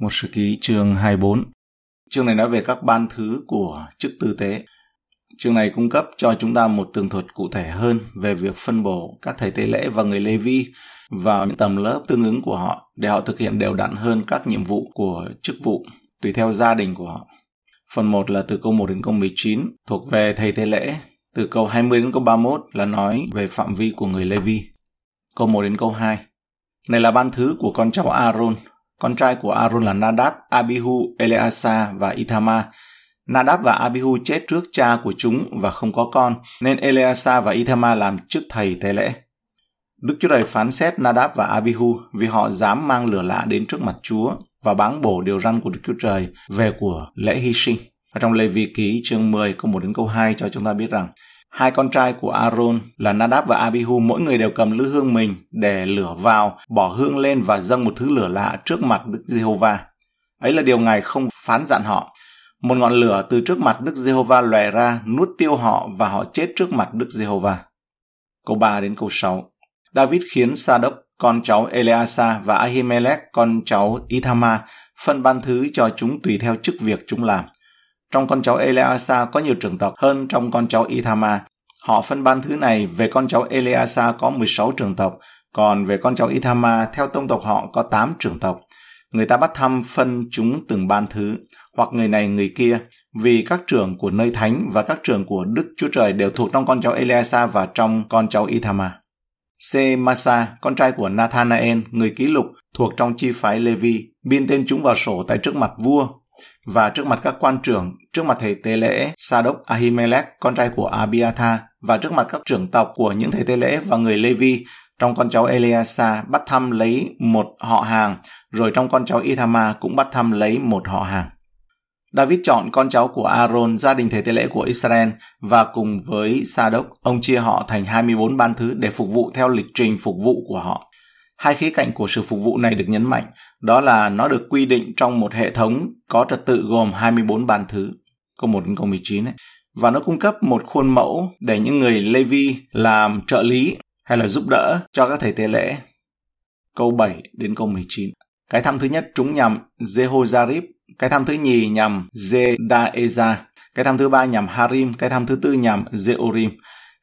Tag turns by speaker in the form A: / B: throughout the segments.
A: Một sự ký chương 24. Chương này nói về các ban thứ của chức tư tế. Chương này cung cấp cho chúng ta một tường thuật cụ thể hơn về việc phân bổ các thầy tế lễ và người Lê Vi vào những tầm lớp tương ứng của họ để họ thực hiện đều đặn hơn các nhiệm vụ của chức vụ tùy theo gia đình của họ. Phần 1 là từ câu 1 đến câu 19 thuộc về thầy tế lễ. Từ câu 20 đến câu 31 là nói về phạm vi của người Lê Vi. Câu 1 đến câu 2. Này là ban thứ của con cháu Aaron, con trai của Aaron là Nadab, Abihu, Eleasa và Ithama. Nadab và Abihu chết trước cha của chúng và không có con, nên Eleasa và Ithama làm chức thầy tế lễ. Đức Chúa Trời phán xét Nadab và Abihu vì họ dám mang lửa lạ đến trước mặt Chúa và báng bổ điều răn của Đức Chúa Trời về của lễ hy sinh. Ở trong Lê Vi Ký chương 10 câu 1 đến câu 2 cho chúng ta biết rằng Hai con trai của Aaron là Nadab và Abihu mỗi người đều cầm lư hương mình để lửa vào, bỏ hương lên và dâng một thứ lửa lạ trước mặt Đức Giê-hô-va. Ấy là điều Ngài không phán dặn họ. Một ngọn lửa từ trước mặt Đức Giê-hô-va lòe ra, nuốt tiêu họ và họ chết trước mặt Đức Giê-hô-va. Câu 3 đến câu 6 David khiến Sa-đốc, con cháu Eleasa và Ahimelech, con cháu Ithama, phân ban thứ cho chúng tùy theo chức việc chúng làm. Trong con cháu Eleasa có nhiều trưởng tộc hơn trong con cháu Ithama. Họ phân ban thứ này về con cháu Eleasa có 16 trường tộc, còn về con cháu Ithama theo tông tộc họ có 8 trường tộc. Người ta bắt thăm phân chúng từng ban thứ, hoặc người này người kia, vì các trưởng của nơi thánh và các trưởng của Đức Chúa Trời đều thuộc trong con cháu Eleasa và trong con cháu Ithama. C. Masa, con trai của Nathanael, người ký lục, thuộc trong chi phái Levi, biên tên chúng vào sổ tại trước mặt vua và trước mặt các quan trưởng, trước mặt thầy tế lễ Sadok Ahimelech, con trai của Abiathar, và trước mặt các trưởng tộc của những thầy tế lễ và người Levi, trong con cháu Eliasa bắt thăm lấy một họ hàng, rồi trong con cháu Ithama cũng bắt thăm lấy một họ hàng. David chọn con cháu của Aaron, gia đình thầy tế lễ của Israel, và cùng với Sadok, ông chia họ thành 24 ban thứ để phục vụ theo lịch trình phục vụ của họ. Hai khía cạnh của sự phục vụ này được nhấn mạnh, đó là nó được quy định trong một hệ thống có trật tự gồm 24 ban thứ, câu 1 đến câu 19 ấy. Và nó cung cấp một khuôn mẫu để những người Levi làm trợ lý hay là giúp đỡ cho các thầy tế lễ. Câu 7 đến câu 19. Cái thăm thứ nhất trúng nhằm Jehozarib, cái thăm thứ nhì nhằm Zedaeza, cái thăm thứ ba nhằm Harim, cái thăm thứ tư nhằm Zeorim,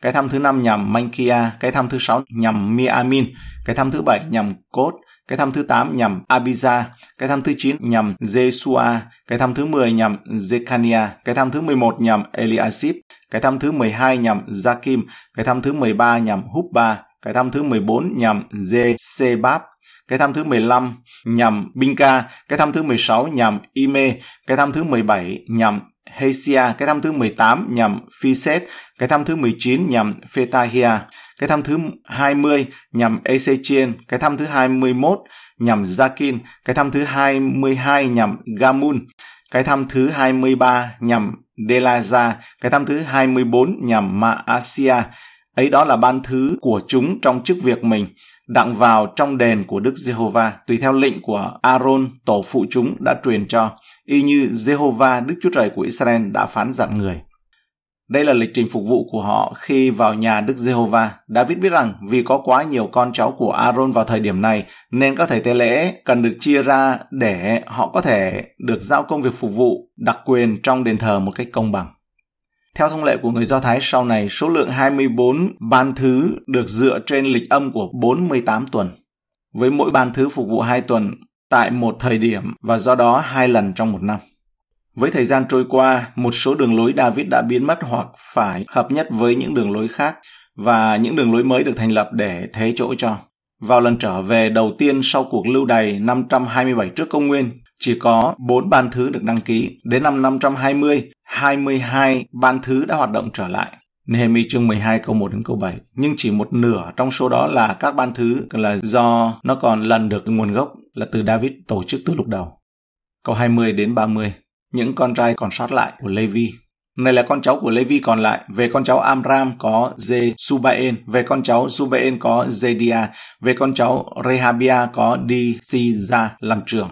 A: cái thăm thứ năm nhằm Mankia, cái thăm thứ sáu nhằm Miamin, cái thăm thứ bảy nhằm Cốt, cái thăm thứ 8 nhằm Abiza, cái thăm thứ 9 nhằm Jesua, cái thăm thứ 10 nhằm Zekania, cái thăm thứ 11 nhằm Eliasip, cái thăm thứ 12 nhằm Jakim, cái thăm thứ 13 nhằm Hubba, cái thăm thứ 14 nhằm Zesebab, cái thăm thứ 15 nhằm Binka, cái thăm thứ 16 nhằm Ime, cái thăm thứ 17 nhằm Hesia, cái thăm thứ 18 nhằm Phiset, cái thăm thứ 19 nhằm Phetahia, cái thăm thứ 20 nhằm Ezechiel, cái thăm thứ 21 nhằm Zakin, cái thăm thứ 22 nhằm Gamun, cái thăm thứ 23 nhằm Delaza, cái thăm thứ 24 nhằm Maasia. Ấy đó là ban thứ của chúng trong chức việc mình, đặng vào trong đền của Đức Giê-hô-va, tùy theo lệnh của Aaron, tổ phụ chúng đã truyền cho, y như Giê-hô-va, Đức Chúa Trời của Israel đã phán dặn người. Đây là lịch trình phục vụ của họ khi vào nhà Đức Giê-hô-va. David biết rằng vì có quá nhiều con cháu của Aaron vào thời điểm này nên các thầy tế lễ cần được chia ra để họ có thể được giao công việc phục vụ đặc quyền trong đền thờ một cách công bằng. Theo thông lệ của người Do Thái sau này, số lượng 24 ban thứ được dựa trên lịch âm của 48 tuần, với mỗi ban thứ phục vụ 2 tuần tại một thời điểm và do đó hai lần trong một năm. Với thời gian trôi qua, một số đường lối David đã biến mất hoặc phải hợp nhất với những đường lối khác và những đường lối mới được thành lập để thế chỗ cho. Vào lần trở về đầu tiên sau cuộc lưu đày 527 trước công nguyên, chỉ có 4 ban thứ được đăng ký. Đến năm 520, 22 ban thứ đã hoạt động trở lại. Nehemi chương 12 câu 1 đến câu 7. Nhưng chỉ một nửa trong số đó là các ban thứ là do nó còn lần được nguồn gốc là từ David tổ chức từ lúc đầu. Câu 20 đến 30 những con trai còn sót lại của Levi. Này là con cháu của Levi còn lại. Về con cháu Amram có Dê Subaen. Về con cháu Subaen có Zedia. Về con cháu Rehabia có Đi Siza làm trưởng.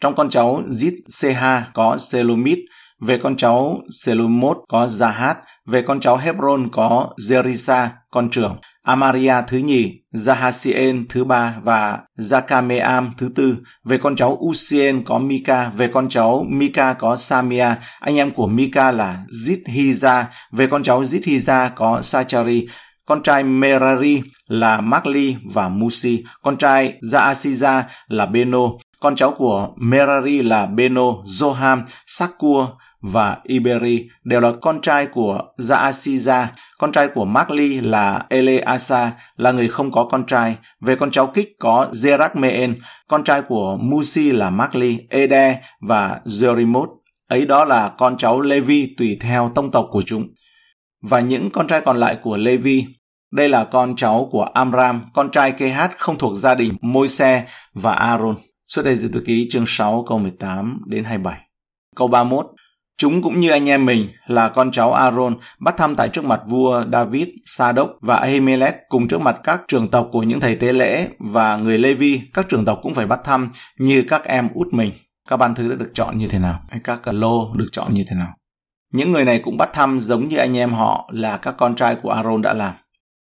A: Trong con cháu Zit Seha có Selomit. Về con cháu Selomot có Zahat. Về con cháu Hebron có Jerisa, con trưởng, Amaria thứ nhì, Zahasien thứ ba và Zakameam thứ tư. Về con cháu Usien có Mika, về con cháu Mika có Samia, anh em của Mika là Zithiza, về con cháu Zithiza có Sachari, con trai Merari là Makli và Musi, con trai Zaasiza là Beno, con cháu của Merari là Beno, Zoham, Sakur và Iberi đều là con trai của Zaasiza. Con trai của Magli là Eleasa là người không có con trai. Về con cháu Kích có Zerakmeen, con trai của Musi là Magli, Ede và Zerimot. Ấy đó là con cháu Levi tùy theo tông tộc của chúng. Và những con trai còn lại của Levi đây là con cháu của Amram, con trai Kehat không thuộc gia đình Môi-se và Aaron. Suốt đây dự tự ký chương 6 câu 18 đến 27. Câu 31. Chúng cũng như anh em mình là con cháu Aaron bắt thăm tại trước mặt vua David, Sa-đốc và Ahimelech cùng trước mặt các trưởng tộc của những thầy tế lễ và người Levi, các trưởng tộc cũng phải bắt thăm như các em út mình. Các ban thứ đã được chọn như thế nào? Hay các lô được chọn như thế nào? Những người này cũng bắt thăm giống như anh em họ là các con trai của Aaron đã làm.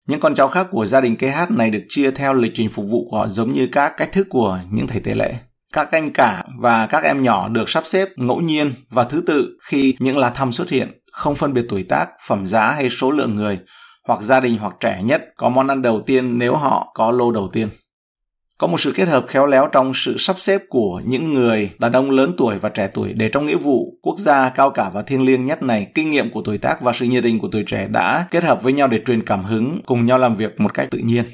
A: Những con cháu khác của gia đình KH này được chia theo lịch trình phục vụ của họ giống như các cách thức của những thầy tế lễ. Các anh cả và các em nhỏ được sắp xếp ngẫu nhiên và thứ tự khi những lá thăm xuất hiện, không phân biệt tuổi tác, phẩm giá hay số lượng người, hoặc gia đình hoặc trẻ nhất có món ăn đầu tiên nếu họ có lô đầu tiên. Có một sự kết hợp khéo léo trong sự sắp xếp của những người đàn ông lớn tuổi và trẻ tuổi để trong nghĩa vụ quốc gia cao cả và thiêng liêng nhất này, kinh nghiệm của tuổi tác và sự nhiệt tình của tuổi trẻ đã kết hợp với nhau để truyền cảm hứng, cùng nhau làm việc một cách tự nhiên.